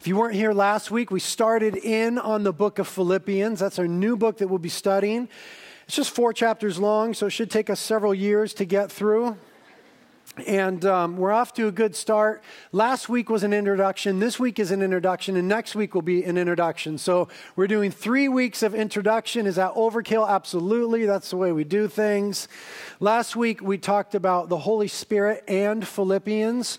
If you weren't here last week, we started in on the book of Philippians. That's our new book that we'll be studying. It's just four chapters long, so it should take us several years to get through. And um, we're off to a good start. Last week was an introduction. This week is an introduction, and next week will be an introduction. So we're doing three weeks of introduction. Is that overkill? Absolutely. That's the way we do things. Last week we talked about the Holy Spirit and Philippians.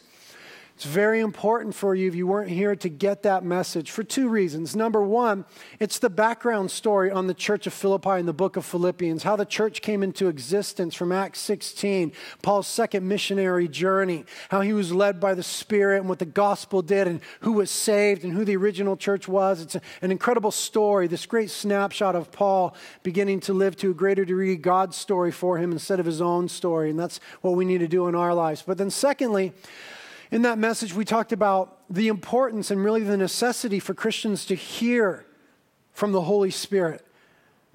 It's very important for you, if you weren't here, to get that message for two reasons. Number one, it's the background story on the church of Philippi in the book of Philippians, how the church came into existence from Acts 16, Paul's second missionary journey, how he was led by the Spirit and what the gospel did, and who was saved and who the original church was. It's an incredible story, this great snapshot of Paul beginning to live to a greater degree God's story for him instead of his own story. And that's what we need to do in our lives. But then, secondly, in that message, we talked about the importance and really the necessity for Christians to hear from the Holy Spirit,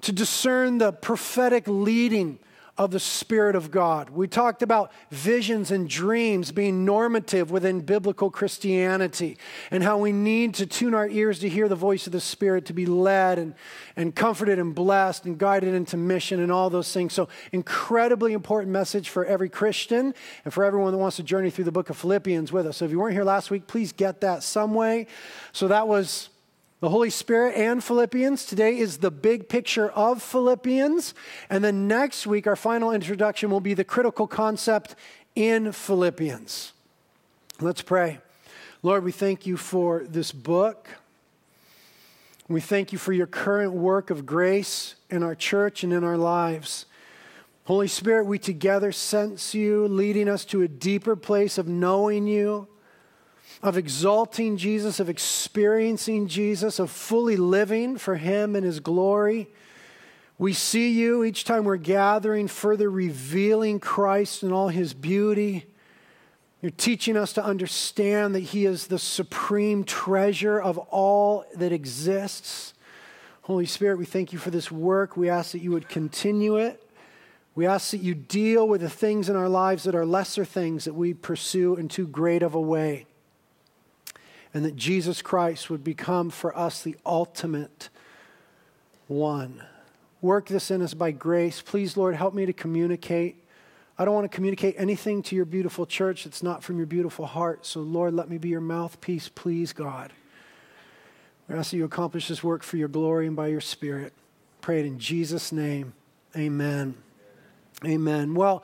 to discern the prophetic leading of the Spirit of God. We talked about visions and dreams being normative within biblical Christianity and how we need to tune our ears to hear the voice of the Spirit to be led and, and comforted and blessed and guided into mission and all those things. So, incredibly important message for every Christian and for everyone that wants to journey through the book of Philippians with us. So, if you weren't here last week, please get that some way. So, that was the Holy Spirit and Philippians. Today is the big picture of Philippians. And then next week, our final introduction will be the critical concept in Philippians. Let's pray. Lord, we thank you for this book. We thank you for your current work of grace in our church and in our lives. Holy Spirit, we together sense you leading us to a deeper place of knowing you of exalting Jesus, of experiencing Jesus, of fully living for Him and His glory. We see you each time we're gathering, further revealing Christ and all His beauty. You're teaching us to understand that He is the supreme treasure of all that exists. Holy Spirit, we thank you for this work. We ask that you would continue it. We ask that you deal with the things in our lives that are lesser things that we pursue in too great of a way and that Jesus Christ would become for us the ultimate one. Work this in us by grace. Please, Lord, help me to communicate. I don't want to communicate anything to your beautiful church that's not from your beautiful heart. So, Lord, let me be your mouthpiece, please, God. We ask that you accomplish this work for your glory and by your Spirit. Pray it in Jesus' name. Amen. Amen. Well,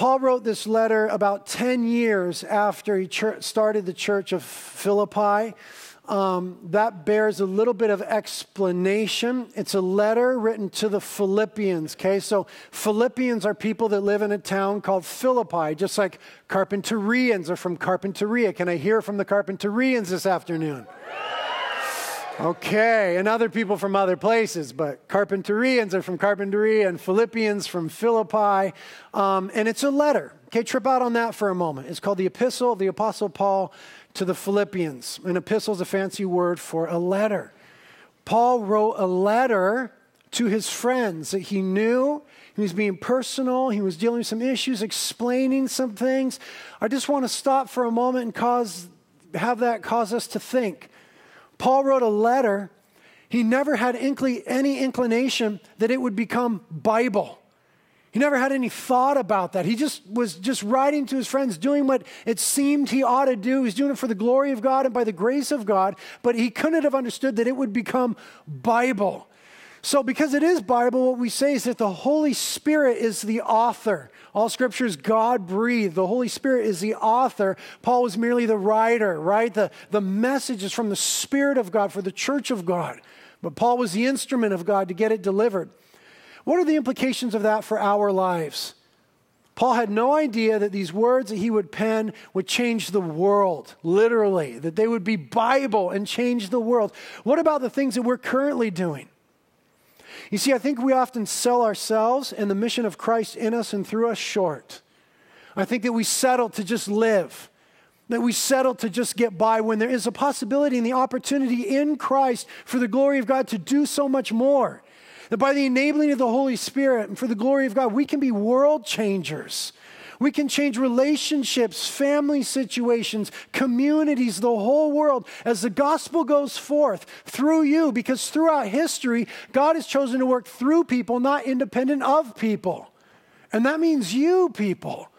Paul wrote this letter about 10 years after he started the church of Philippi. Um, that bears a little bit of explanation. It's a letter written to the Philippians, okay? So, Philippians are people that live in a town called Philippi, just like Carpinterians are from Carpinteria. Can I hear from the Carpinterians this afternoon? Okay, and other people from other places, but Carpinterians are from Carpinteria and Philippians from Philippi. Um, and it's a letter. Okay, trip out on that for a moment. It's called the Epistle of the Apostle Paul to the Philippians. An epistle is a fancy word for a letter. Paul wrote a letter to his friends that he knew. He was being personal. He was dealing with some issues, explaining some things. I just want to stop for a moment and cause, have that cause us to think. Paul wrote a letter. He never had any inclination that it would become Bible. He never had any thought about that. He just was just writing to his friends, doing what it seemed he ought to do. He's doing it for the glory of God and by the grace of God, but he couldn't have understood that it would become Bible. So, because it is Bible, what we say is that the Holy Spirit is the author. All scripture is God breathed. The Holy Spirit is the author. Paul was merely the writer, right? The, the message is from the Spirit of God for the church of God. But Paul was the instrument of God to get it delivered. What are the implications of that for our lives? Paul had no idea that these words that he would pen would change the world, literally, that they would be Bible and change the world. What about the things that we're currently doing? You see, I think we often sell ourselves and the mission of Christ in us and through us short. I think that we settle to just live, that we settle to just get by when there is a possibility and the opportunity in Christ for the glory of God to do so much more. That by the enabling of the Holy Spirit and for the glory of God, we can be world changers. We can change relationships, family situations, communities, the whole world as the gospel goes forth through you, because throughout history, God has chosen to work through people, not independent of people. And that means you, people.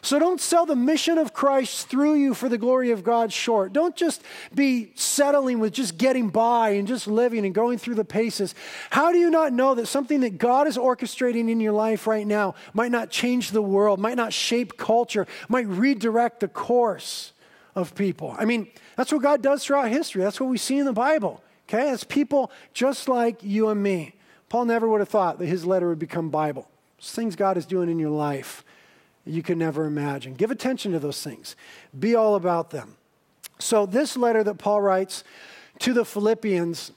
So don't sell the mission of Christ through you for the glory of God short. Don't just be settling with just getting by and just living and going through the paces. How do you not know that something that God is orchestrating in your life right now might not change the world, might not shape culture, might redirect the course of people? I mean, that's what God does throughout history. That's what we see in the Bible. Okay? It's people just like you and me. Paul never would have thought that his letter would become Bible. It's things God is doing in your life you could never imagine. Give attention to those things, be all about them. So, this letter that Paul writes to the Philippians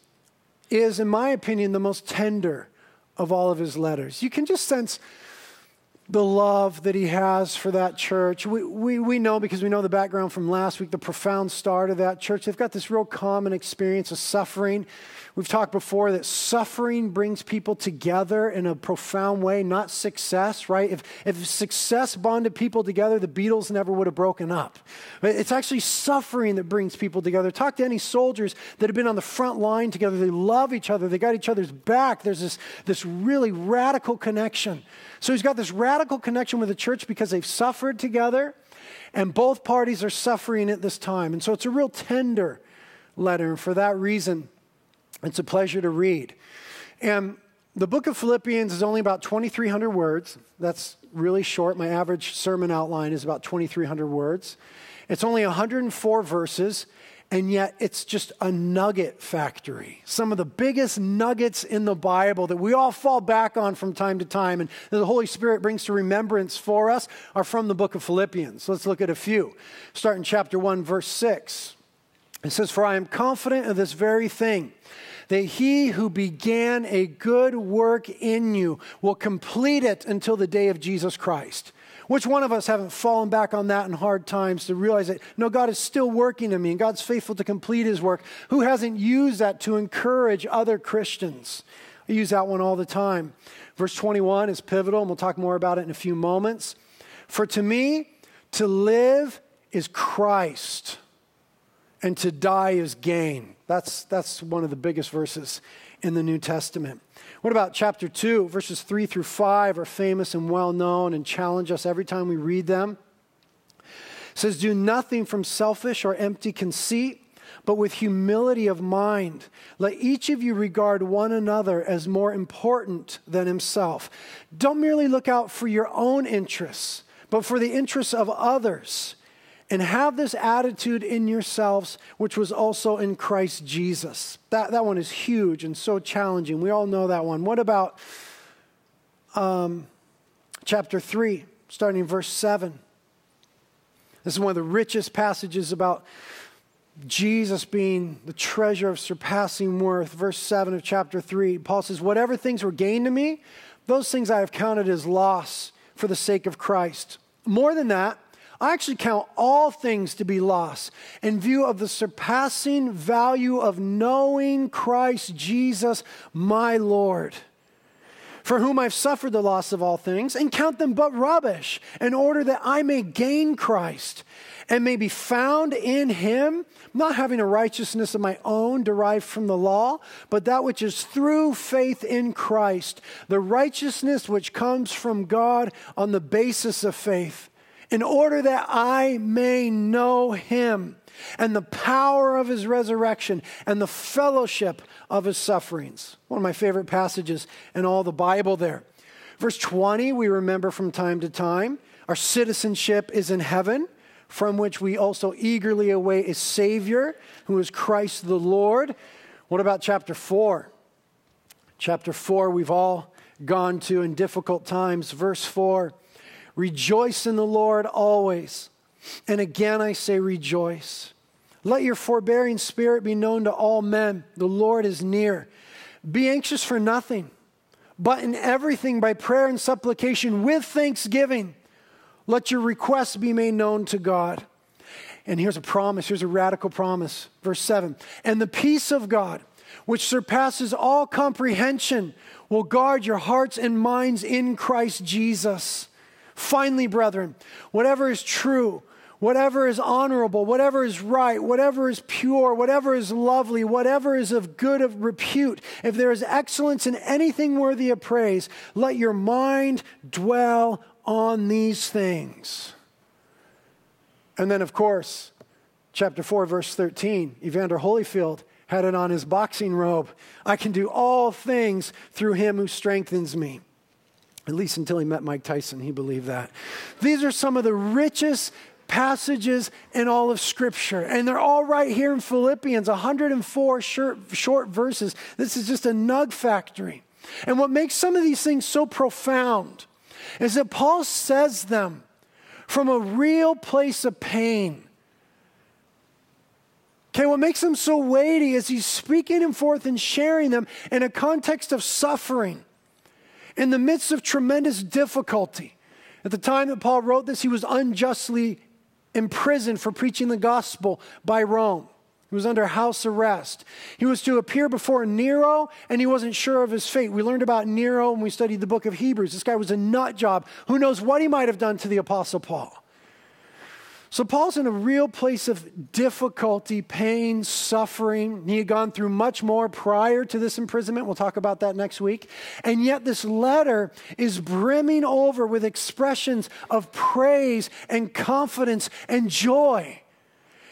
is, in my opinion, the most tender of all of his letters. You can just sense the love that he has for that church. We, we, we know because we know the background from last week, the profound start of that church. They've got this real common experience of suffering. We've talked before that suffering brings people together in a profound way, not success, right? If, if success bonded people together, the Beatles never would have broken up. It's actually suffering that brings people together. Talk to any soldiers that have been on the front line together. They love each other, they got each other's back. There's this, this really radical connection. So he's got this radical connection with the church because they've suffered together, and both parties are suffering at this time. And so it's a real tender letter. And for that reason, it's a pleasure to read. And the book of Philippians is only about 2,300 words. That's really short. My average sermon outline is about 2,300 words. It's only 104 verses, and yet it's just a nugget factory. Some of the biggest nuggets in the Bible that we all fall back on from time to time, and the Holy Spirit brings to remembrance for us, are from the book of Philippians. Let's look at a few. Start in chapter 1, verse 6. It says, For I am confident of this very thing that he who began a good work in you will complete it until the day of Jesus Christ. Which one of us haven't fallen back on that in hard times to realize that, no, God is still working in me and God's faithful to complete his work? Who hasn't used that to encourage other Christians? I use that one all the time. Verse 21 is pivotal, and we'll talk more about it in a few moments. For to me, to live is Christ, and to die is gain. That's, that's one of the biggest verses in the New Testament. What about chapter 2? Verses 3 through 5 are famous and well known and challenge us every time we read them. It says, Do nothing from selfish or empty conceit, but with humility of mind. Let each of you regard one another as more important than himself. Don't merely look out for your own interests, but for the interests of others and have this attitude in yourselves, which was also in Christ Jesus. That, that one is huge and so challenging. We all know that one. What about um, chapter 3, starting in verse 7? This is one of the richest passages about Jesus being the treasure of surpassing worth. Verse 7 of chapter 3, Paul says, Whatever things were gained to me, those things I have counted as loss for the sake of Christ. More than that, I actually count all things to be loss in view of the surpassing value of knowing Christ Jesus, my Lord, for whom I've suffered the loss of all things, and count them but rubbish, in order that I may gain Christ and may be found in him, not having a righteousness of my own derived from the law, but that which is through faith in Christ, the righteousness which comes from God on the basis of faith in order that I may know him and the power of his resurrection and the fellowship of his sufferings. One of my favorite passages in all the Bible there. Verse 20, we remember from time to time. Our citizenship is in heaven, from which we also eagerly await a Savior who is Christ the Lord. What about chapter 4? Chapter 4, we've all gone to in difficult times. Verse 4 Rejoice in the Lord always. And again I say, rejoice. Let your forbearing spirit be known to all men. The Lord is near. Be anxious for nothing, but in everything by prayer and supplication with thanksgiving. Let your requests be made known to God. And here's a promise, here's a radical promise. Verse 7 And the peace of God, which surpasses all comprehension, will guard your hearts and minds in Christ Jesus. Finally, brethren, whatever is true, whatever is honorable, whatever is right, whatever is pure, whatever is lovely, whatever is of good of repute, if there is excellence in anything worthy of praise, let your mind dwell on these things. And then, of course, chapter 4, verse 13, Evander Holyfield had it on his boxing robe. I can do all things through him who strengthens me. At least until he met Mike Tyson, he believed that. These are some of the richest passages in all of Scripture. And they're all right here in Philippians, 104 short, short verses. This is just a nug factory. And what makes some of these things so profound is that Paul says them from a real place of pain. Okay, what makes them so weighty is he's speaking them forth and sharing them in a context of suffering, in the midst of tremendous difficulty. At the time that Paul wrote this, he was unjustly imprisoned for preaching the gospel by Rome. He was under house arrest. He was to appear before Nero, and he wasn't sure of his fate. We learned about Nero when we studied the book of Hebrews. This guy was a nut job. Who knows what he might have done to the Apostle Paul? So Paul's in a real place of difficulty, pain, suffering. He had gone through much more prior to this imprisonment. We'll talk about that next week. And yet, this letter is brimming over with expressions of praise and confidence and joy.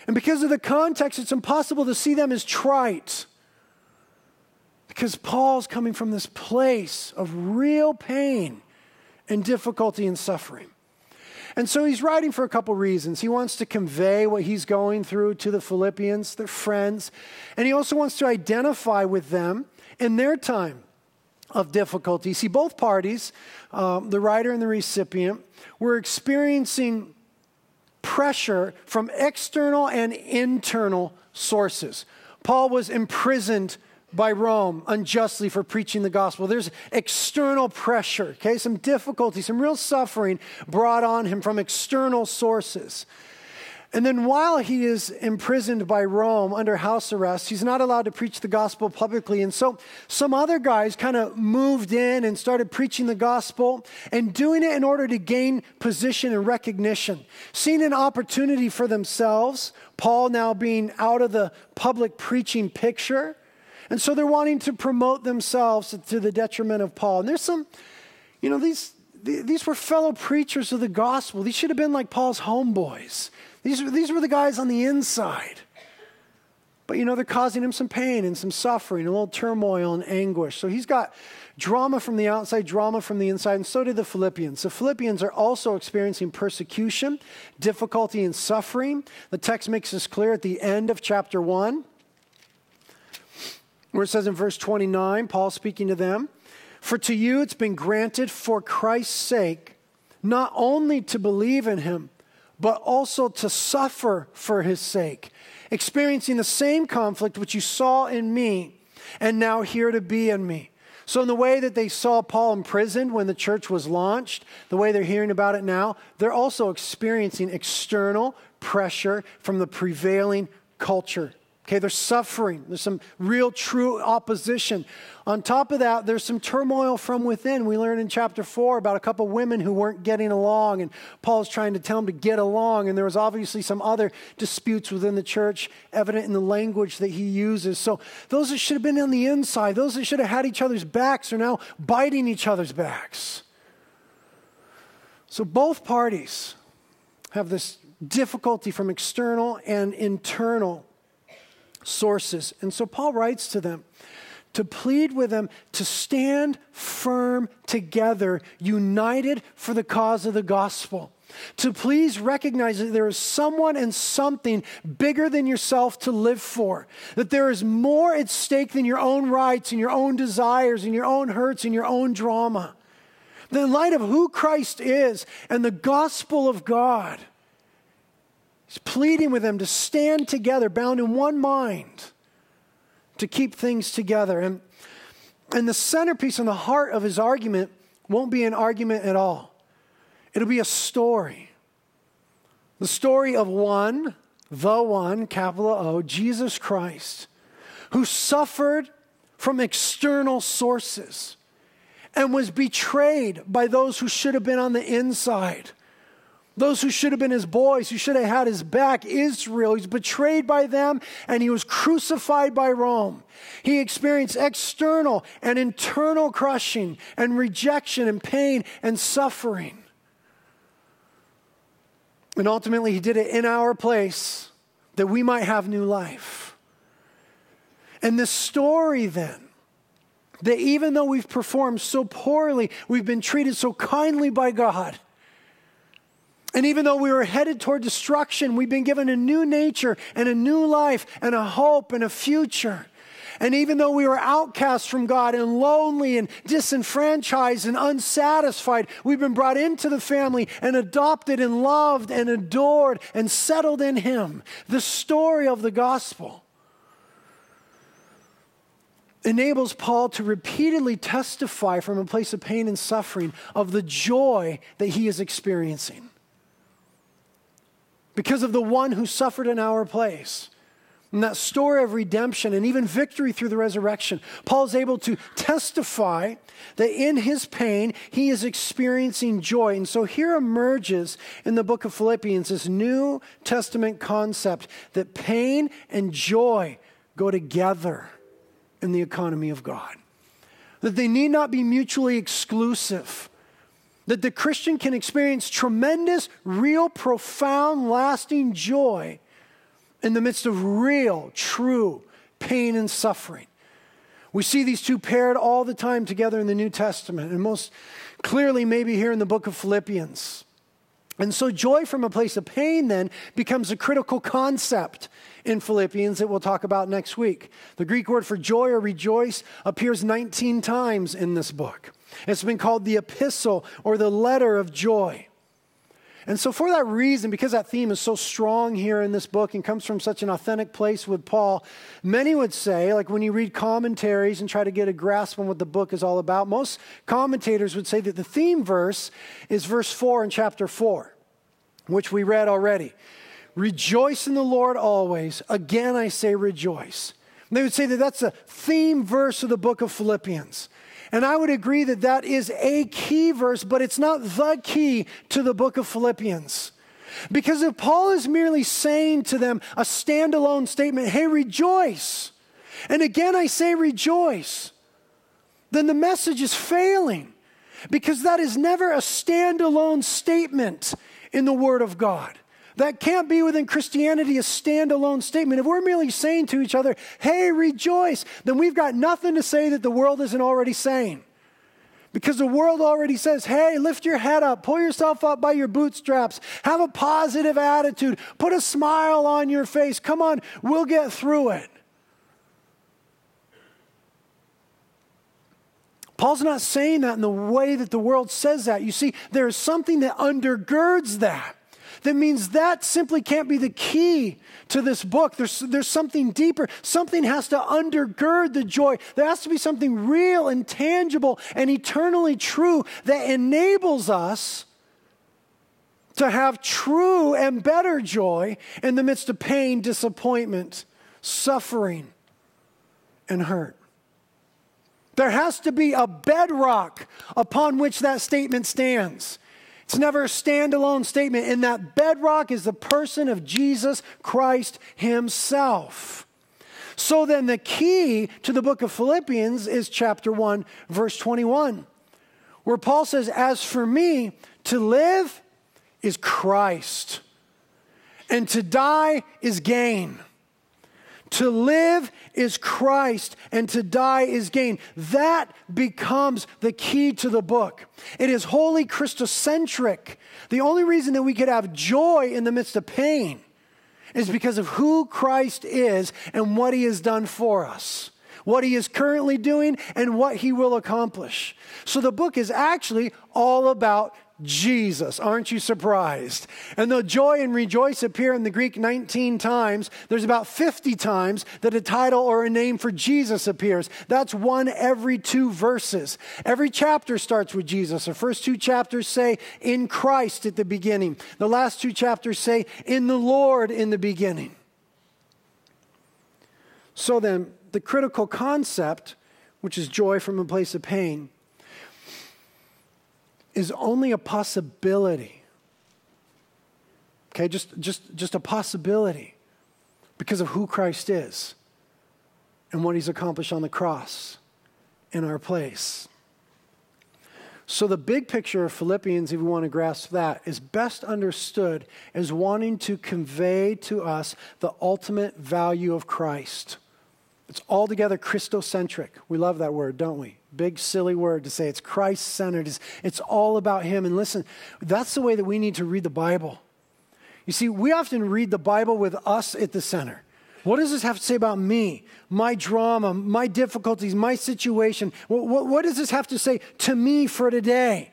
And because of the context, it's impossible to see them as trite. Because Paul's coming from this place of real pain and difficulty and suffering. And so he's writing for a couple reasons. He wants to convey what he's going through to the Philippians, their friends, and he also wants to identify with them in their time of difficulty. See, both parties, um, the writer and the recipient, were experiencing pressure from external and internal sources. Paul was imprisoned by Rome unjustly for preaching the gospel. There's external pressure, okay, some difficulty, some real suffering brought on him from external sources. And then while he is imprisoned by Rome under house arrest, he's not allowed to preach the gospel publicly. And so some other guys kind of moved in and started preaching the gospel and doing it in order to gain position and recognition, seeing an opportunity for themselves. Paul now being out of the public preaching picture and so they're wanting to promote themselves to the detriment of Paul. And there's some, you know, these, these were fellow preachers of the gospel. These should have been like Paul's homeboys. These, these were the guys on the inside. But, you know, they're causing him some pain and some suffering, a little turmoil and anguish. So he's got drama from the outside, drama from the inside, and so did the Philippians. The Philippians are also experiencing persecution, difficulty, and suffering. The text makes this clear at the end of chapter 1 where it says in verse 29, Paul speaking to them, For to you it's been granted for Christ's sake not only to believe in him, but also to suffer for his sake, experiencing the same conflict which you saw in me and now here to be in me. So, in the way that they saw Paul imprisoned when the church was launched, the way they're hearing about it now, they're also experiencing external pressure from the prevailing culture Okay, there's suffering. There's some real, true opposition. On top of that, there's some turmoil from within. We learned in chapter 4 about a couple women who weren't getting along, and Paul's trying to tell them to get along. And there was obviously some other disputes within the church, evident in the language that he uses. So those that should have been on the inside, those that should have had each other's backs, are now biting each other's backs. So both parties have this difficulty from external and internal sources. And so Paul writes to them to plead with them to stand firm together, united for the cause of the gospel. To please recognize that there is someone and something bigger than yourself to live for. That there is more at stake than your own rights and your own desires and your own hurts and your own drama. That in light of who Christ is and the gospel of God, He's pleading with them to stand together, bound in one mind, to keep things together. And, and the centerpiece and the heart of his argument won't be an argument at all, it'll be a story. The story of one, the one, capital O, Jesus Christ, who suffered from external sources and was betrayed by those who should have been on the inside. Those who should have been his boys, who should have had his back, Israel. He's betrayed by them and he was crucified by Rome. He experienced external and internal crushing and rejection and pain and suffering. And ultimately, he did it in our place that we might have new life. And the story then, that even though we've performed so poorly, we've been treated so kindly by God, and even though we were headed toward destruction, we've been given a new nature and a new life and a hope and a future. And even though we were outcasts from God and lonely and disenfranchised and unsatisfied, we've been brought into the family and adopted and loved and adored and settled in Him. The story of the gospel enables Paul to repeatedly testify from a place of pain and suffering of the joy that he is experiencing because of the one who suffered in our place. And that story of redemption and even victory through the resurrection, Paul is able to testify that in his pain, he is experiencing joy. And so here emerges in the book of Philippians this New Testament concept that pain and joy go together in the economy of God, that they need not be mutually exclusive that the Christian can experience tremendous, real, profound, lasting joy in the midst of real, true pain and suffering. We see these two paired all the time together in the New Testament, and most clearly, maybe here in the book of Philippians. And so, joy from a place of pain then becomes a critical concept in Philippians that we'll talk about next week. The Greek word for joy or rejoice appears 19 times in this book. It's been called the epistle or the letter of joy. And so, for that reason, because that theme is so strong here in this book and comes from such an authentic place with Paul, many would say, like when you read commentaries and try to get a grasp on what the book is all about, most commentators would say that the theme verse is verse 4 in chapter 4, which we read already. Rejoice in the Lord always. Again, I say rejoice. And they would say that that's a theme verse of the book of Philippians. And I would agree that that is a key verse, but it's not the key to the book of Philippians. Because if Paul is merely saying to them a standalone statement, hey, rejoice, and again I say rejoice, then the message is failing. Because that is never a standalone statement in the Word of God. That can't be within Christianity a standalone statement. If we're merely saying to each other, hey, rejoice, then we've got nothing to say that the world isn't already saying. Because the world already says, hey, lift your head up, pull yourself up by your bootstraps, have a positive attitude, put a smile on your face. Come on, we'll get through it. Paul's not saying that in the way that the world says that. You see, there is something that undergirds that that means that simply can't be the key to this book. There's, there's something deeper. Something has to undergird the joy. There has to be something real and tangible and eternally true that enables us to have true and better joy in the midst of pain, disappointment, suffering, and hurt. There has to be a bedrock upon which that statement stands. It's never a standalone statement, and that bedrock is the person of Jesus Christ Himself. So then, the key to the book of Philippians is chapter 1, verse 21, where Paul says, As for me, to live is Christ, and to die is gain. To live is Christ and to die is gain. That becomes the key to the book. It is wholly Christocentric. The only reason that we could have joy in the midst of pain is because of who Christ is and what he has done for us, what he is currently doing, and what he will accomplish. So the book is actually all about Jesus. Aren't you surprised? And though joy and rejoice appear in the Greek 19 times, there's about 50 times that a title or a name for Jesus appears. That's one every two verses. Every chapter starts with Jesus. The first two chapters say in Christ at the beginning, the last two chapters say in the Lord in the beginning. So then, the critical concept, which is joy from a place of pain, is only a possibility. Okay, just, just, just a possibility because of who Christ is and what he's accomplished on the cross in our place. So, the big picture of Philippians, if we want to grasp that, is best understood as wanting to convey to us the ultimate value of Christ. It's altogether Christocentric. We love that word, don't we? Big, silly word to say it's Christ centered. It's, it's all about Him. And listen, that's the way that we need to read the Bible. You see, we often read the Bible with us at the center. What does this have to say about me, my drama, my difficulties, my situation? What, what, what, does this have to say to me for today?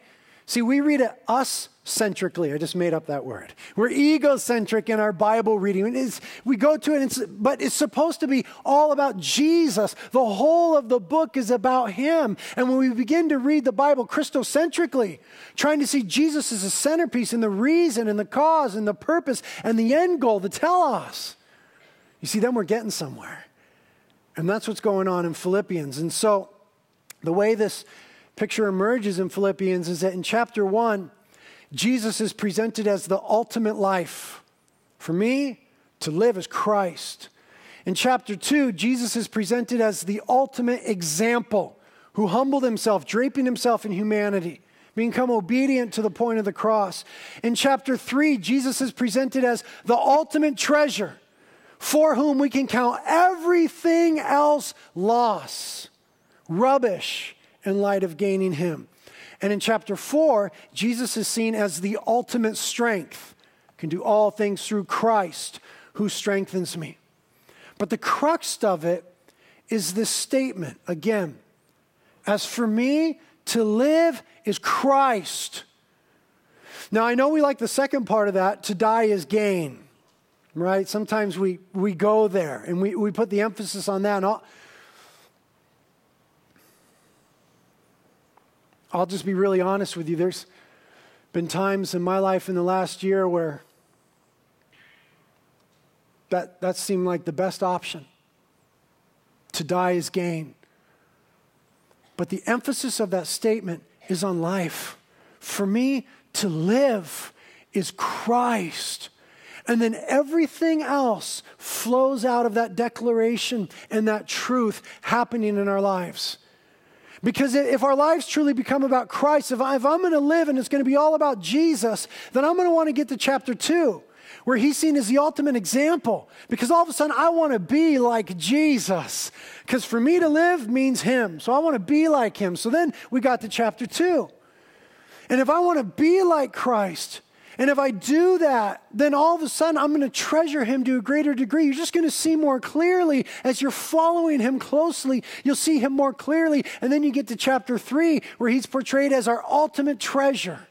See, we read it us centrically. I just made up that word. We're egocentric in our Bible reading. It's, we go to it, it's, but it's supposed to be all about Jesus. The whole of the book is about Him. And when we begin to read the Bible Christocentrically, trying to see Jesus as a centerpiece and the reason and the cause and the purpose and the end goal the telos, you see, then we're getting somewhere. And that's what's going on in Philippians. And so, the way this picture emerges in Philippians is that in chapter one, Jesus is presented as the ultimate life. For me, to live as Christ. In chapter two, Jesus is presented as the ultimate example who humbled himself, draping himself in humanity, become obedient to the point of the cross. In chapter three, Jesus is presented as the ultimate treasure for whom we can count everything else loss, rubbish, in light of gaining Him. And in chapter 4, Jesus is seen as the ultimate strength. can do all things through Christ who strengthens me. But the crux of it is this statement again As for me, to live is Christ. Now, I know we like the second part of that to die is gain right? Sometimes we, we go there and we, we put the emphasis on that. And I'll just be really honest with you. There's been times in my life in the last year where that, that seemed like the best option. To die is gain. But the emphasis of that statement is on life. For me, to live is Christ. And then everything else flows out of that declaration and that truth happening in our lives. Because if our lives truly become about Christ, if, I, am going to live and it's going to be all about Jesus, then I'm going to want to get to chapter two, where he's seen as the ultimate example. Because all of a sudden, I want to be like Jesus. Because for me to live means him. So I want to be like him. So then we got to chapter two. And if I want to be like Christ, and if I do that, then all of a sudden I'm going to treasure him to a greater degree. You're just going to see more clearly as you're following him closely. You'll see him more clearly. And then you get to chapter three, where he's portrayed as our ultimate treasure.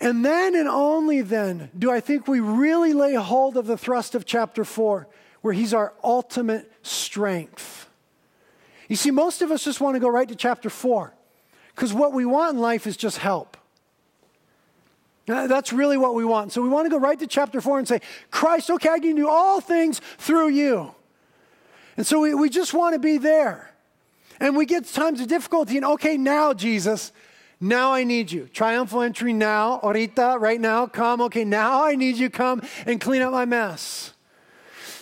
And then and only then do I think we really lay hold of the thrust of chapter four, where he's our ultimate strength. You see, most of us just want to go right to chapter four because what we want in life is just help. Uh, that's really what we want. So we want to go right to chapter 4 and say, Christ, okay, I can do all things through you. And so we, we just want to be there. And we get times of difficulty, and okay, now, Jesus, now I need you. Triumphal entry now, ahorita, right now, come. Okay, now I need you, come and clean up my mess.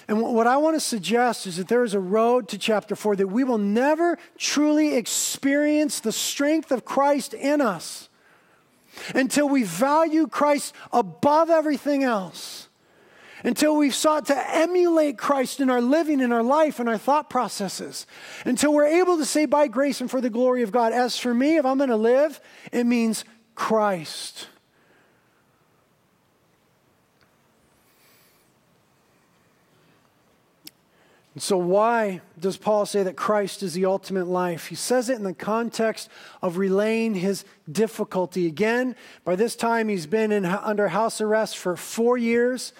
And what I want to suggest is that there is a road to chapter 4 that we will never truly experience the strength of Christ in us until we value Christ above everything else, until we've sought to emulate Christ in our living, in our life, in our thought processes, until we're able to say, by grace and for the glory of God, as for me, if I'm going to live, it means Christ. So, why does Paul say that Christ is the ultimate life? He says it in the context of relaying his difficulty. Again, by this time, he's been in, under house arrest for four years.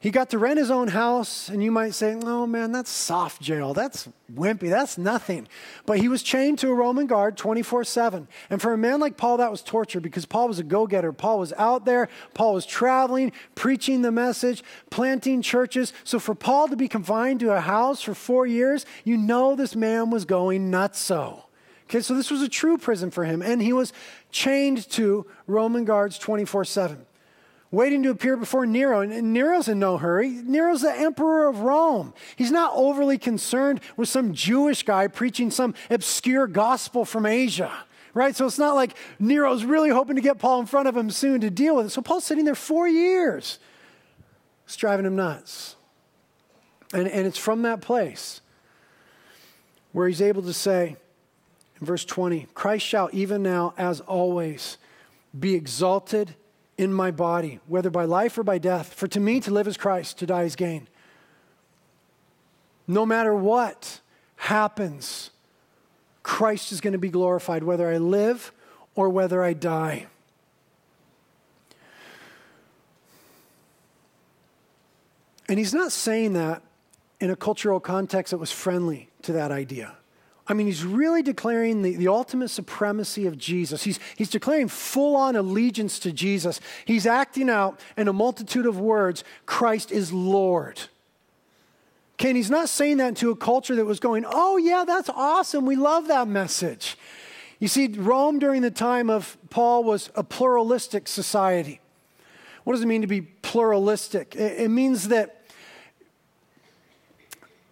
He got to rent his own house, and you might say, oh man, that's soft jail. That's wimpy. That's nothing. But he was chained to a Roman guard 24 7. And for a man like Paul, that was torture because Paul was a go getter. Paul was out there, Paul was traveling, preaching the message, planting churches. So for Paul to be confined to a house for four years, you know this man was going nuts so Okay, so this was a true prison for him, and he was chained to Roman guards 24 7, waiting to appear before Nero. And Nero's in no hurry. Nero's the emperor of Rome. He's not overly concerned with some Jewish guy preaching some obscure gospel from Asia, right? So it's not like Nero's really hoping to get Paul in front of him soon to deal with it. So Paul's sitting there four years. It's driving him nuts. And, and it's from that place where he's able to say, in verse 20, Christ shall even now, as always, be exalted in my body, whether by life or by death. For to me to live is Christ, to die is gain. No matter what happens, Christ is going to be glorified, whether I live or whether I die. And he's not saying that in a cultural context that was friendly to that idea. I mean, he's really declaring the, the ultimate supremacy of Jesus. He's, he's declaring full on allegiance to Jesus. He's acting out in a multitude of words Christ is Lord. Okay, he's not saying that to a culture that was going, oh, yeah, that's awesome. We love that message. You see, Rome during the time of Paul was a pluralistic society. What does it mean to be pluralistic? It, it means that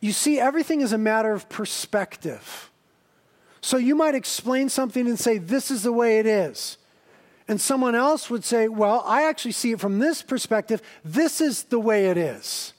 you see, everything is a matter of perspective. So you might explain something and say, This is the way it is. And someone else would say, Well, I actually see it from this perspective. This is the way it is.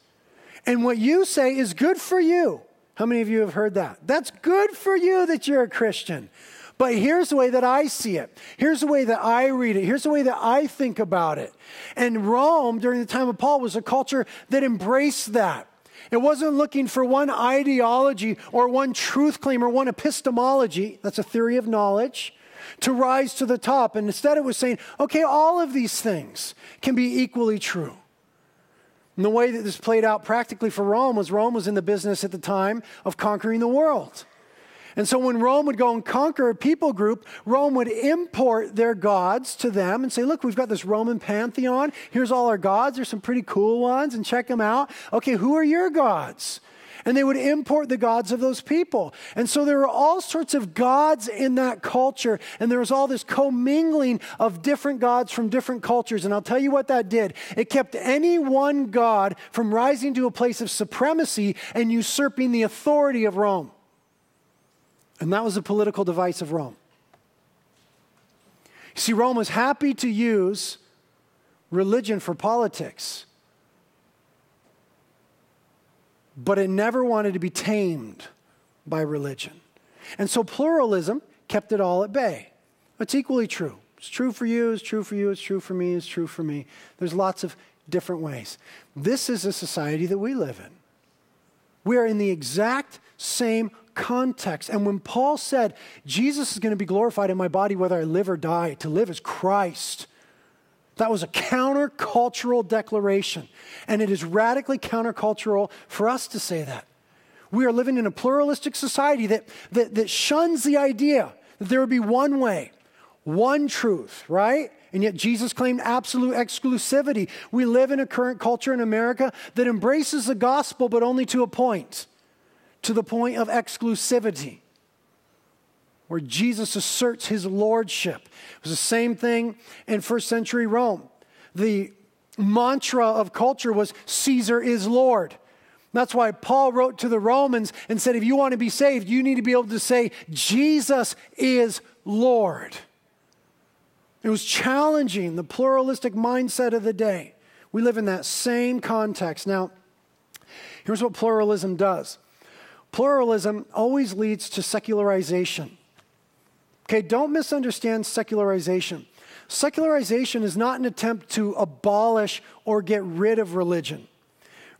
And what you say is good for you. How many of you have heard that? That's good for you that you're a Christian. But here's the way that I see it. Here's the way that I read it. Here's the way that I think about it. And Rome, during the time of Paul, was a culture that embraced that. It wasn't looking for one ideology or one truth claim or one epistemology, that's a theory of knowledge, to rise to the top. And instead, it was saying, okay, all of these things can be equally true. And the way that this played out practically for Rome was Rome was in the business at the time of conquering the world. And so when Rome would go and conquer a people group, Rome would import their gods to them and say, Look, we've got this Roman pantheon. Here's all our gods. There's some pretty cool ones, and check them out. Okay, who are your gods? And they would import the gods of those people. And so there were all sorts of gods in that culture. And there was all this commingling of different gods from different cultures. And I'll tell you what that did it kept any one god from rising to a place of supremacy and usurping the authority of Rome. And that was the political device of Rome. You see, Rome was happy to use religion for politics, but it never wanted to be tamed by religion. And so pluralism kept it all at bay. It's equally true. It's true for you, it's true for you, it's true for me, it's true for me. There's lots of different ways. This is a society that we live in. We are in the exact same context. And when Paul said, Jesus is going to be glorified in my body whether I live or die, to live is Christ. That was a countercultural declaration. And it is radically countercultural for us to say that. We are living in a pluralistic society that, that, that shuns the idea that there would be one way, one truth, right? And yet Jesus claimed absolute exclusivity. We live in a current culture in America that embraces the gospel, but only to a point to the point of exclusivity, where Jesus asserts his lordship. It was the same thing in first century Rome. The mantra of culture was Caesar is Lord. That's why Paul wrote to the Romans and said, if you want to be saved, you need to be able to say, Jesus is Lord. It was challenging the pluralistic mindset of the day. We live in that same context. Now, here's what pluralism does Pluralism always leads to secularization. Okay, don't misunderstand secularization. Secularization is not an attempt to abolish or get rid of religion.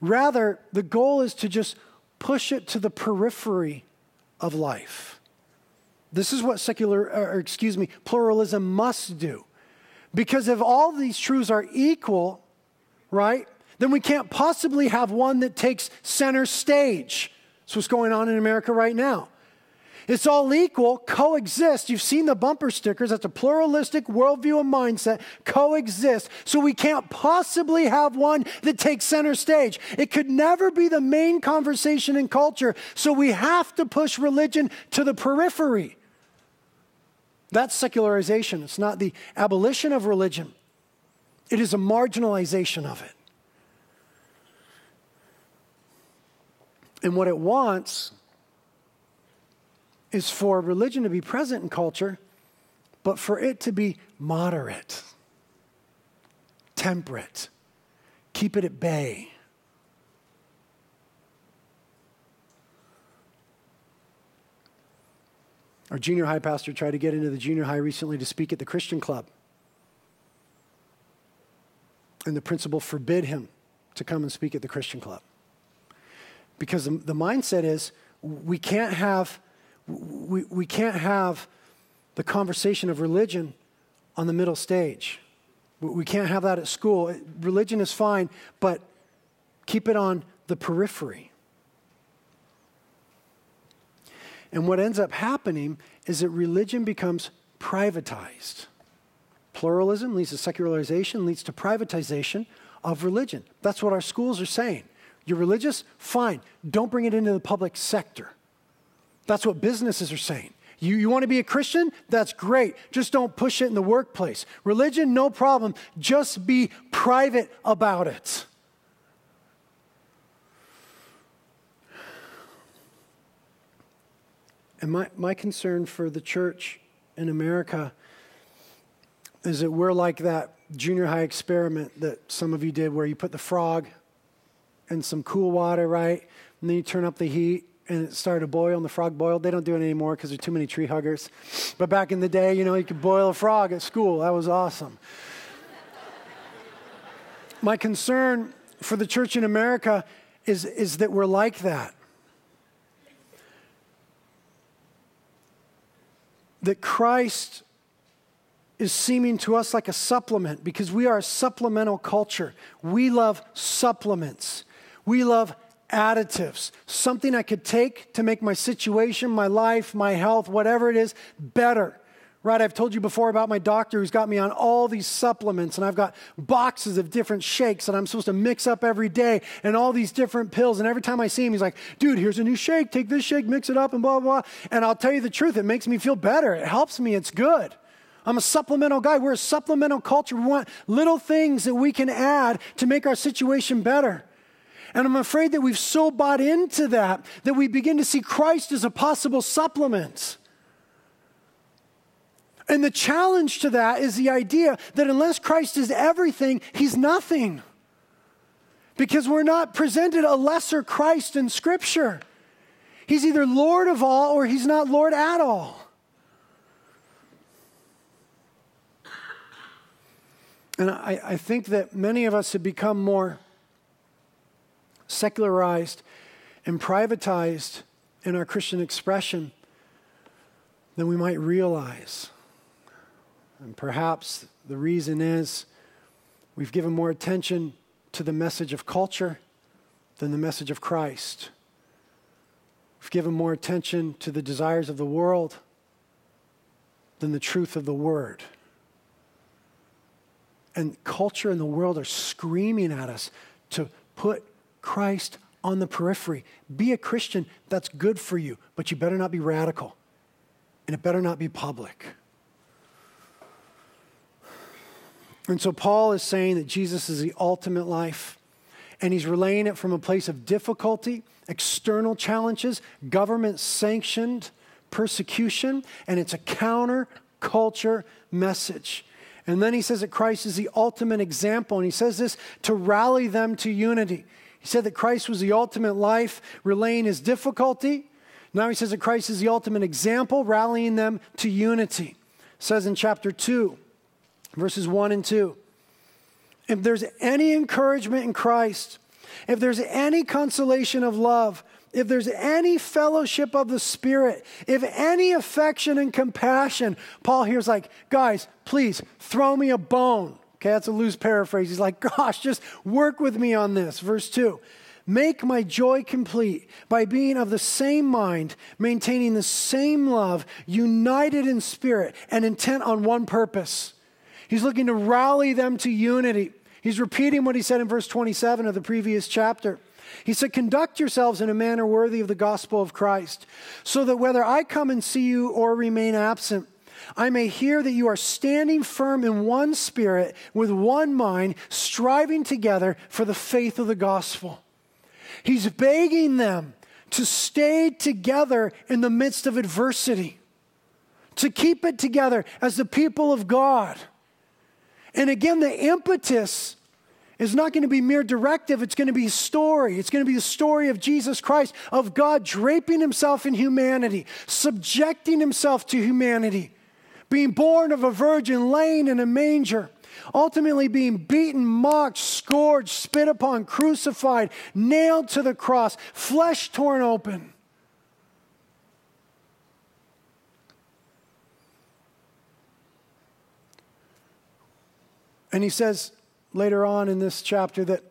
Rather, the goal is to just push it to the periphery of life. This is what secular, or excuse me, pluralism must do. Because if all these truths are equal, right, then we can't possibly have one that takes center stage. That's what's going on in America right now. It's all equal, coexist. You've seen the bumper stickers. That's a pluralistic worldview and mindset. Coexist. So we can't possibly have one that takes center stage. It could never be the main conversation in culture. So we have to push religion to the periphery. That's secularization. It's not the abolition of religion, it is a marginalization of it. And what it wants is for religion to be present in culture, but for it to be moderate, temperate, keep it at bay. Our junior high pastor tried to get into the junior high recently to speak at the Christian club. And the principal forbid him to come and speak at the Christian club. Because the, the mindset is we can't have we, we can't have the conversation of religion on the middle stage. We can't have that at school. Religion is fine, but keep it on the periphery. And what ends up happening is that religion becomes privatized. Pluralism leads to secularization, leads to privatization of religion. That's what our schools are saying. You're religious? Fine. Don't bring it into the public sector. That's what businesses are saying. You, you want to be a Christian? That's great. Just don't push it in the workplace. Religion, no problem. Just be private about it. And my, my concern for the church in America is that we're like that junior high experiment that some of you did where you put the frog in some cool water, right? And then you turn up the heat and it started to boil and the frog boiled. They don't do it anymore because there's too many tree huggers. But back in the day, you know, you could boil a frog at school. That was awesome. My concern for the church in America is, is that we're like that. that Christ is seeming to us like a supplement because we are a supplemental culture. We love supplements. We love additives, something I could take to make my situation, my life, my health, whatever it is, better. Right, I've told you before about my doctor who's got me on all these supplements, and I've got boxes of different shakes that I'm supposed to mix up every day, and all these different pills. And every time I see him, he's like, dude, here's a new shake, take this shake, mix it up, and blah, blah. And I'll tell you the truth, it makes me feel better. It helps me, it's good. I'm a supplemental guy. We're a supplemental culture. We want little things that we can add to make our situation better. And I'm afraid that we've so bought into that that we begin to see Christ as a possible supplement. And the challenge to that is the idea that unless Christ is everything, he's nothing. Because we're not presented a lesser Christ in Scripture. He's either Lord of all or he's not Lord at all. And I, I think that many of us have become more secularized and privatized in our Christian expression than we might realize. And perhaps the reason is we've given more attention to the message of culture than the message of Christ. We've given more attention to the desires of the world than the truth of the word. And culture and the world are screaming at us to put Christ on the periphery. Be a Christian, that's good for you, but you better not be radical, and it better not be public. And so Paul is saying that Jesus is the ultimate life. And he's relaying it from a place of difficulty, external challenges, government sanctioned persecution, and it's a counter culture message. And then he says that Christ is the ultimate example, and he says this to rally them to unity. He said that Christ was the ultimate life, relaying his difficulty. Now he says that Christ is the ultimate example, rallying them to unity. It says in chapter 2, verses 1 and 2. If there's any encouragement in Christ, if there's any consolation of love, if there's any fellowship of the Spirit, if any affection and compassion, Paul here's like, guys, please throw me a bone. Okay, that's a loose paraphrase. He's like, gosh, just work with me on this. Verse 2 Make my joy complete by being of the same mind, maintaining the same love, united in spirit, and intent on one purpose. He's looking to rally them to unity. He's repeating what he said in verse 27 of the previous chapter. He said, Conduct yourselves in a manner worthy of the gospel of Christ, so that whether I come and see you or remain absent, I may hear that you are standing firm in one spirit, with one mind, striving together for the faith of the gospel. He's begging them to stay together in the midst of adversity, to keep it together as the people of God. And again, the impetus is not going to be mere directive, it's going to be story. It's going to be the story of Jesus Christ, of God draping himself in humanity, subjecting himself to humanity, being born of a virgin, laying in a manger, ultimately being beaten, mocked, scourged, spit upon, crucified, nailed to the cross, flesh torn open. And he says, later on in this chapter that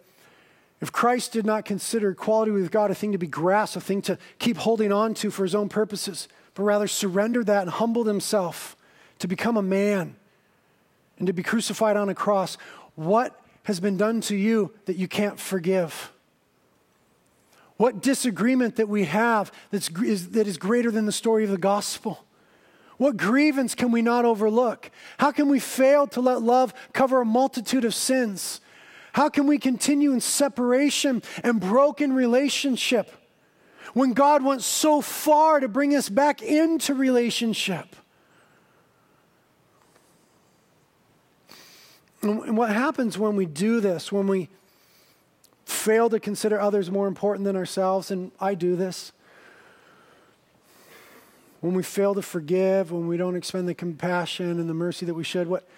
if Christ did not consider equality with God a thing to be grasped, a thing to keep holding on to for his own purposes, but rather surrendered that and humbled himself to become a man and to be crucified on a cross, what has been done to you that you can't forgive? What disagreement that we have that's, is, that is greater than the story of the gospel? What grievance can we not overlook? How can we fail to let love cover a multitude of sins? How can we continue in separation and broken relationship when God went so far to bring us back into relationship? And what happens when we do this, when we fail to consider others more important than ourselves, and I do this, when we fail to forgive, when we don't expend the compassion and the mercy that we should, what,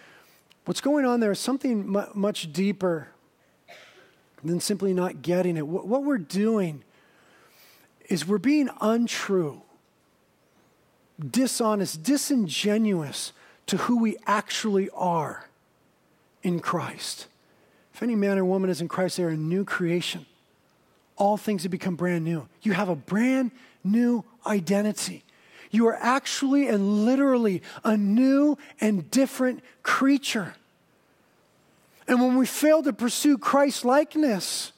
what's going on there is something mu- much deeper than simply not getting it. What, what we're doing is we're being untrue, dishonest, disingenuous to who we actually are in Christ. If any man or woman is in Christ, they are a new creation. All things have become brand new. You have a brand new identity. You are actually and literally a new and different creature. And when we fail to pursue Christ likeness,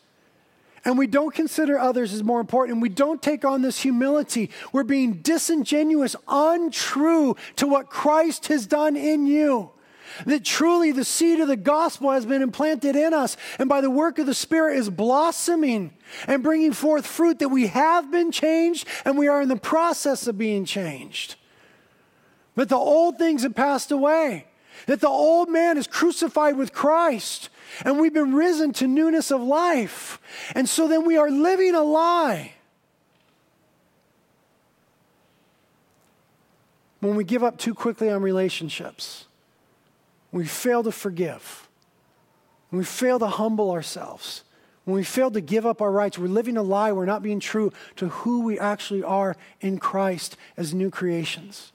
and we don't consider others as more important, and we don't take on this humility, we're being disingenuous, untrue to what Christ has done in you. That truly the seed of the gospel has been implanted in us, and by the work of the Spirit is blossoming and bringing forth fruit that we have been changed and we are in the process of being changed. That the old things have passed away, that the old man is crucified with Christ, and we've been risen to newness of life. And so then we are living a lie. When we give up too quickly on relationships when we fail to forgive, when we fail to humble ourselves, when we fail to give up our rights, we're living a lie, we're not being true to who we actually are in Christ as new creations.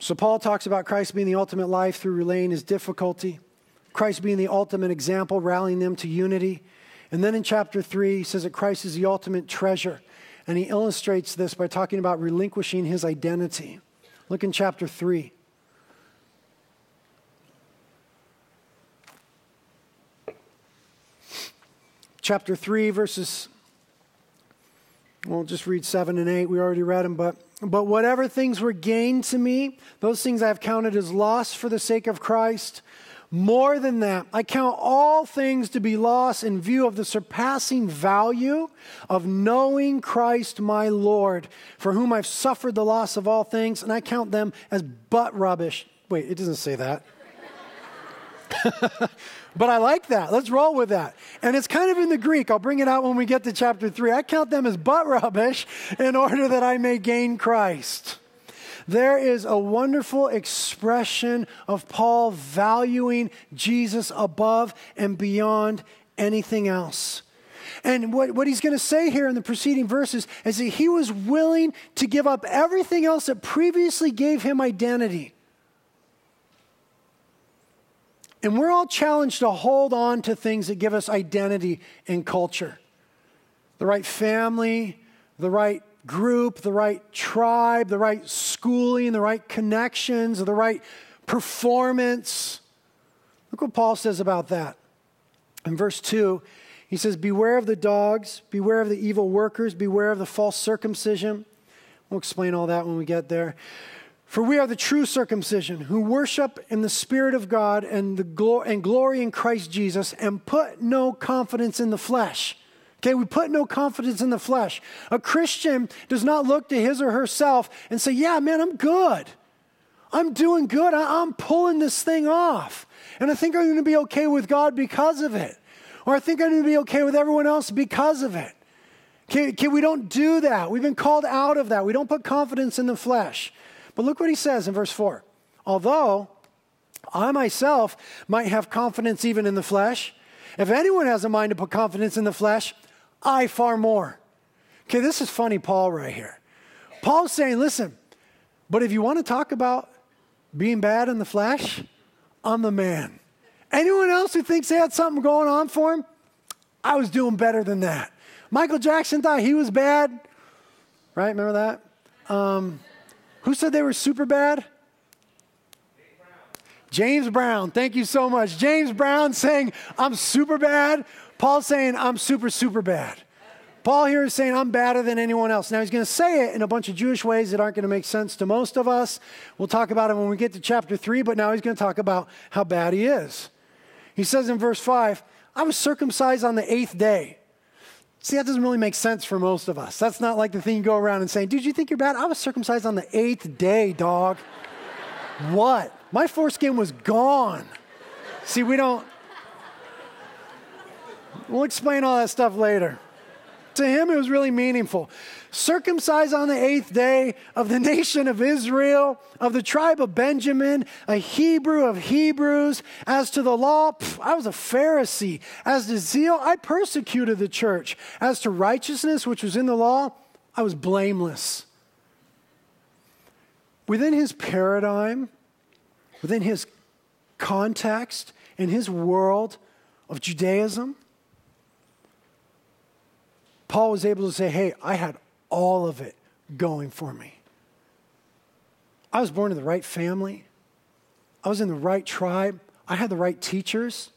So, Paul talks about Christ being the ultimate life through relaying his difficulty, Christ being the ultimate example, rallying them to unity. And then in chapter 3, he says that Christ is the ultimate treasure. And he illustrates this by talking about relinquishing his identity. Look in chapter 3. Chapter 3, verses, we'll just read 7 and 8. We already read them, but. But whatever things were gained to me, those things I have counted as loss for the sake of Christ. More than that, I count all things to be lost in view of the surpassing value of knowing Christ my Lord, for whom I've suffered the loss of all things, and I count them as but rubbish. Wait, it doesn't say that. but I like that. Let's roll with that. And it's kind of in the Greek. I'll bring it out when we get to chapter 3. I count them as but rubbish in order that I may gain Christ there is a wonderful expression of Paul valuing Jesus above and beyond anything else. And what, what he's going to say here in the preceding verses is that he was willing to give up everything else that previously gave him identity. And we're all challenged to hold on to things that give us identity and culture the right family, the right group, the right tribe, the right schooling, the right connections, the right performance. Look what Paul says about that. In verse 2, he says, Beware of the dogs, beware of the evil workers, beware of the false circumcision, We'll explain all that when we get there. For we are the true circumcision who worship in the Spirit of God and, the glo- and glory in Christ Jesus and put no confidence in the flesh. Okay, we put no confidence in the flesh. A Christian does not look to his or herself and say, Yeah, man, I'm good. I'm doing good. I- I'm pulling this thing off. And I think I'm going to be okay with God because of it. Or I think I'm going to be okay with everyone else because of it. Okay, okay, we don't do that. We've been called out of that. We don't put confidence in the flesh. But look what he says in verse 4. Although I myself might have confidence even in the flesh, if anyone has a mind to put confidence in the flesh, I far more. Okay, this is funny, Paul, right here. Paul's saying, listen, but if you want to talk about being bad in the flesh, I'm the man. Anyone else who thinks they had something going on for him, I was doing better than that. Michael Jackson thought he was bad, right? Remember that? Um, who said they were super bad? James Brown. Thank you so much. James Brown saying, I'm super bad. Paul saying, I'm super, super bad. Paul here is saying, I'm badder than anyone else. Now, he's going to say it in a bunch of Jewish ways that aren't going to make sense to most of us. We'll talk about it when we get to chapter 3, but now he's going to talk about how bad he is. He says in verse 5, I was circumcised on the eighth day. See, that doesn't really make sense for most of us. That's not like the thing you go around and saying, Dude, you think you're bad? I was circumcised on the eighth day, dog. what? My foreskin was gone. See, we don't. We'll explain all that stuff later. To him, it was really meaningful. Circumcised on the eighth day of the nation of Israel, of the tribe of Benjamin, a Hebrew of Hebrews. As to the law, pff, I was a Pharisee. As to zeal, I persecuted the church. As to righteousness, which was in the law, I was blameless. Within his paradigm, within his context, in his world of Judaism, Paul was able to say, Hey, I had all of it going for me. I was born in the right family, I was in the right tribe, I had the right teachers,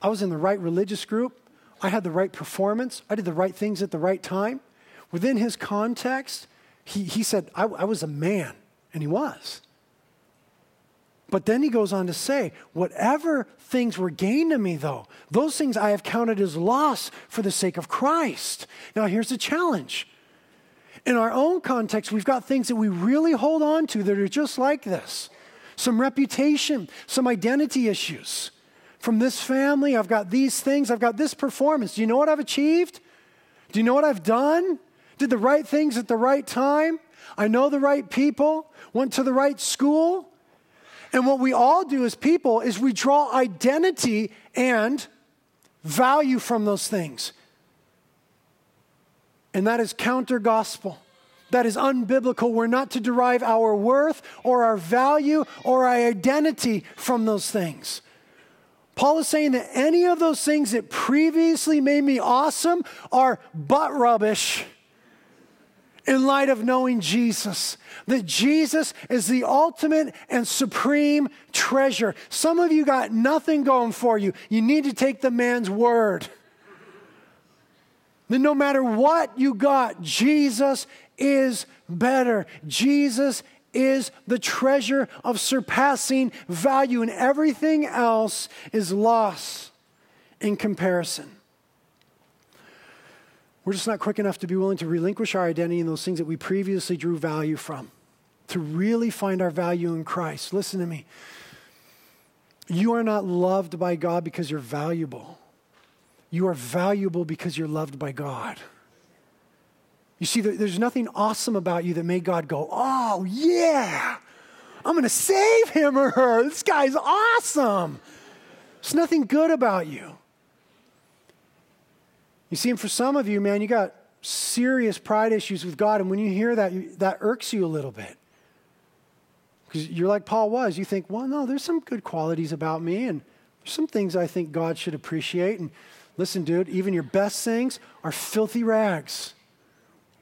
I was in the right religious group, I had the right performance, I did the right things at the right time. Within his context, he, he said, I, I was a man, and he was. But then he goes on to say, whatever things were gained to me, though, those things I have counted as loss for the sake of Christ. Now, here's the challenge. In our own context, we've got things that we really hold on to that are just like this some reputation, some identity issues. From this family, I've got these things, I've got this performance. Do you know what I've achieved? Do you know what I've done? Did the right things at the right time? I know the right people, went to the right school. And what we all do as people is we draw identity and value from those things. And that is counter gospel. That is unbiblical. We're not to derive our worth or our value or our identity from those things. Paul is saying that any of those things that previously made me awesome are but rubbish in light of knowing Jesus. That Jesus is the ultimate and supreme treasure. Some of you got nothing going for you. You need to take the man's word. That no matter what you got, Jesus is better. Jesus is the treasure of surpassing value, and everything else is loss in comparison. We're just not quick enough to be willing to relinquish our identity in those things that we previously drew value from, to really find our value in Christ. Listen to me. You are not loved by God because you're valuable. You are valuable because you're loved by God. You see, there's nothing awesome about you that made God go, oh, yeah, I'm going to save him or her. This guy's awesome. There's nothing good about you. You see, and for some of you, man, you got serious pride issues with God, and when you hear that, that irks you a little bit. Because you're like Paul was. You think, well, no, there's some good qualities about me, and there's some things I think God should appreciate. And listen, dude, even your best things are filthy rags.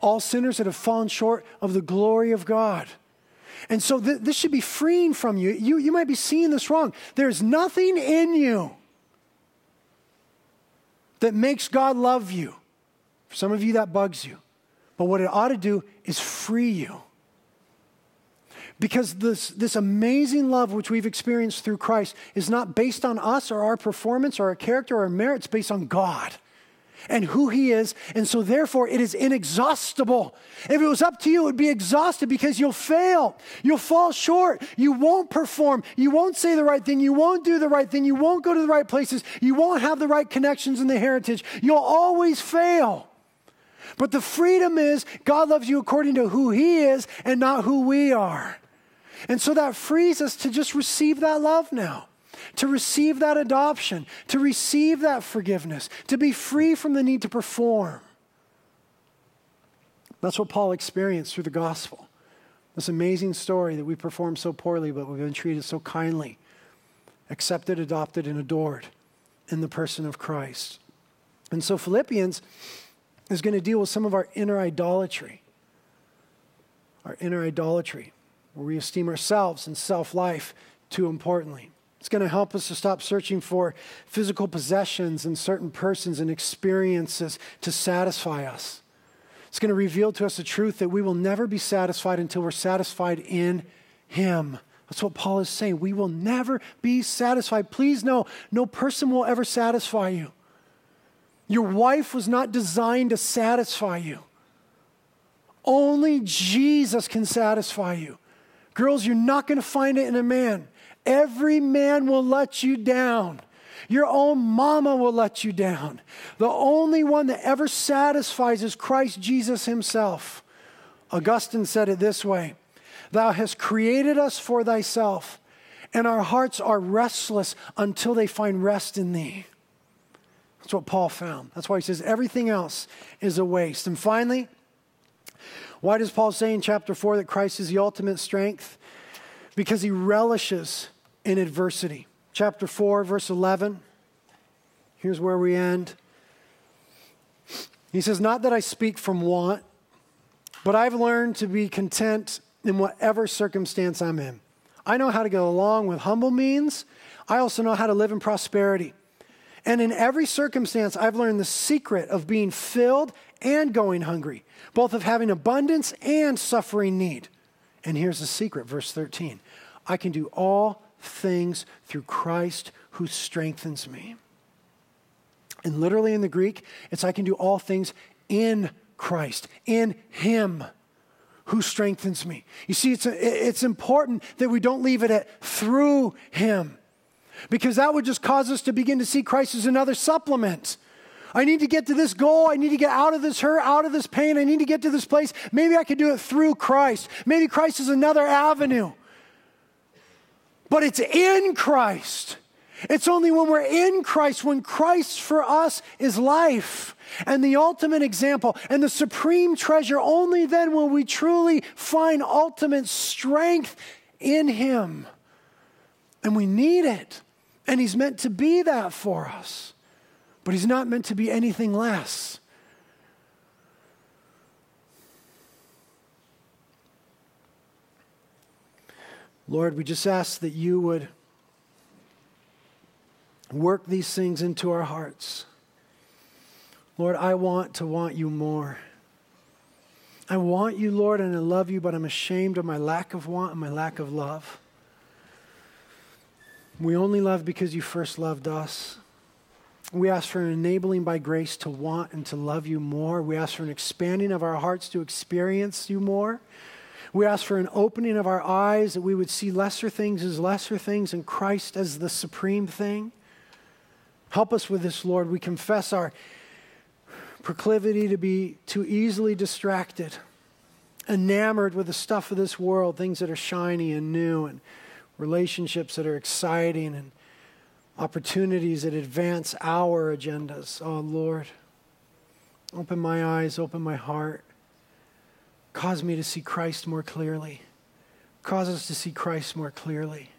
All sinners that have fallen short of the glory of God. And so th- this should be freeing from you. you. You might be seeing this wrong. There's nothing in you that makes God love you. For some of you, that bugs you. But what it ought to do is free you. Because this, this amazing love which we've experienced through Christ is not based on us or our performance or our character or our merits, based on God and who He is. And so, therefore, it is inexhaustible. If it was up to you, it would be exhausted because you'll fail. You'll fall short. You won't perform. You won't say the right thing. You won't do the right thing. You won't go to the right places. You won't have the right connections in the heritage. You'll always fail. But the freedom is God loves you according to who He is and not who we are. And so that frees us to just receive that love now to receive that adoption, to receive that forgiveness, to be free from the need to perform. That's what Paul experienced through the gospel. This amazing story that we perform so poorly, but we've been treated so kindly, accepted, adopted, and adored in the person of Christ. And so Philippians is going to deal with some of our inner idolatry. Our inner idolatry, where we esteem ourselves and self life too importantly. It's going to help us to stop searching for physical possessions and certain persons and experiences to satisfy us. It's going to reveal to us the truth that we will never be satisfied until we're satisfied in Him. That's what Paul is saying. We will never be satisfied. Please know, no person will ever satisfy you. Your wife was not designed to satisfy you. Only Jesus can satisfy you. Girls, you're not going to find it in a man. Every man will let you down. Your own mama will let you down. The only one that ever satisfies is Christ Jesus himself. Augustine said it this way Thou hast created us for thyself, and our hearts are restless until they find rest in thee. That's what Paul found. That's why he says everything else is a waste. And finally, why does Paul say in chapter 4 that Christ is the ultimate strength? Because he relishes in adversity. Chapter 4, verse 11. Here's where we end. He says, Not that I speak from want, but I've learned to be content in whatever circumstance I'm in. I know how to get along with humble means. I also know how to live in prosperity. And in every circumstance, I've learned the secret of being filled and going hungry, both of having abundance and suffering need. And here's the secret, verse 13 I can do all things through Christ who strengthens me. And literally in the Greek, it's I can do all things in Christ, in Him who strengthens me. You see, it's, a, it's important that we don't leave it at through Him, because that would just cause us to begin to see Christ as another supplement. I need to get to this goal. I need to get out of this hurt, out of this pain. I need to get to this place. Maybe I could do it through Christ. Maybe Christ is another avenue. But it's in Christ. It's only when we're in Christ, when Christ for us is life and the ultimate example and the supreme treasure, only then will we truly find ultimate strength in Him. And we need it. And He's meant to be that for us but he's not meant to be anything less. Lord, we just ask that you would work these things into our hearts. Lord, I want to want you more. I want you, Lord, and I love you, but I'm ashamed of my lack of want and my lack of love. We only love because you first loved us. We ask for an enabling by grace to want and to love you more. We ask for an expanding of our hearts to experience you more. We ask for an opening of our eyes that we would see lesser things as lesser things and Christ as the supreme thing. Help us with this, Lord. We confess our proclivity to be too easily distracted, enamored with the stuff of this world, things that are shiny and new, and relationships that are exciting and opportunities that advance our agendas. Oh, Lord, open my eyes, open my heart. Cause me to see Christ more clearly. Cause us to see Christ more clearly.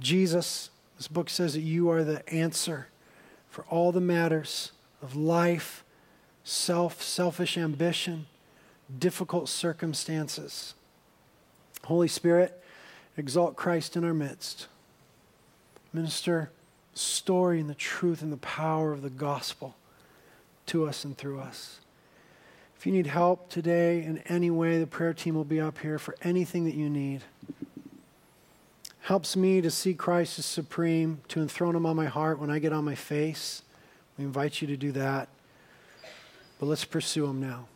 Jesus, this book says that you are the answer for all the matters of life, self, selfish ambition, difficult circumstances. Holy Spirit, exalt Christ in our midst. Minister story and the truth and the power of the gospel to us and through us. If you need help today in any way, the prayer team will be up here for anything that you need. Helps me to see Christ as supreme, to enthrone him on my heart when I get on my face. We invite you to do that. But let's pursue him now.